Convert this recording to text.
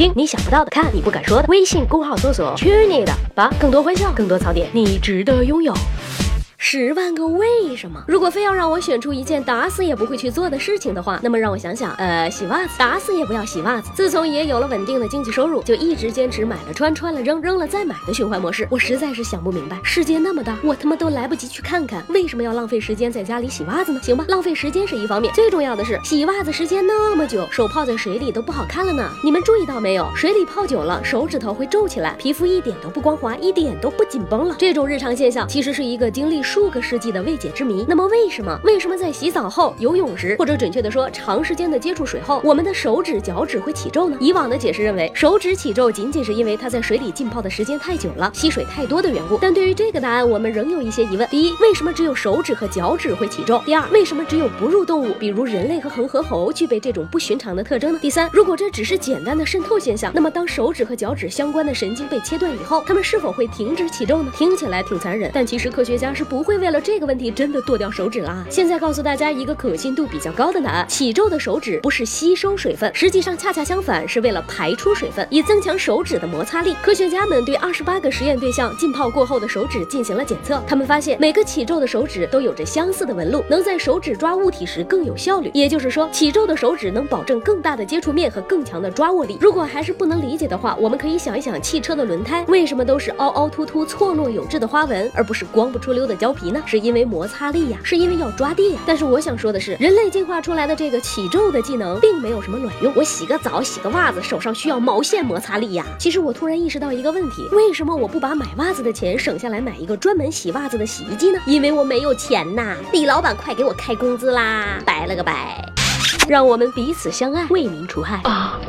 听你想不到的，看你不敢说的。微信公号搜索“去你的吧”，更多欢笑，更多槽点，你值得拥有。十万个为什么？如果非要让我选出一件打死也不会去做的事情的话，那么让我想想，呃，洗袜子，打死也不要洗袜子。自从爷有了稳定的经济收入，就一直坚持买了穿，穿了扔，扔了再买的循环模式。我实在是想不明白，世界那么大，我他妈都来不及去看看，为什么要浪费时间在家里洗袜子呢？行吧，浪费时间是一方面，最重要的是洗袜子时间那么久，手泡在水里都不好看了呢。你们注意到没有？水里泡久了，手指头会皱起来，皮肤一点都不光滑，一点都不紧绷了。这种日常现象其实是一个经历数个世纪的。未解之谜。那么为什么？为什么在洗澡后、游泳时，或者准确的说，长时间的接触水后，我们的手指、脚趾会起皱呢？以往的解释认为，手指起皱仅仅是因为它在水里浸泡的时间太久了，吸水太多的缘故。但对于这个答案，我们仍有一些疑问。第一，为什么只有手指和脚趾会起皱？第二，为什么只有哺乳动物，比如人类和恒河猴，具备这种不寻常的特征呢？第三，如果这只是简单的渗透现象，那么当手指和脚趾相关的神经被切断以后，它们是否会停止起皱呢？听起来挺残忍，但其实科学家是不不会为了这个问题。真的剁掉手指啦！现在告诉大家一个可信度比较高的答案：起皱的手指不是吸收水分，实际上恰恰相反，是为了排出水分，以增强手指的摩擦力。科学家们对二十八个实验对象浸泡过后的手指进行了检测，他们发现每个起皱的手指都有着相似的纹路，能在手指抓物体时更有效率。也就是说，起皱的手指能保证更大的接触面和更强的抓握力。如果还是不能理解的话，我们可以想一想汽车的轮胎为什么都是凹凹凸凸、错落有致的花纹，而不是光不出溜的胶胶皮呢？是因为摩擦力呀，是因为要抓地呀。但是我想说的是，人类进化出来的这个起皱的技能并没有什么卵用。我洗个澡、洗个袜子，手上需要毛线摩擦力呀。其实我突然意识到一个问题，为什么我不把买袜子的钱省下来买一个专门洗袜子的洗衣机呢？因为我没有钱呐。李老板，快给我开工资啦！拜了个拜，让我们彼此相爱，为民除害啊。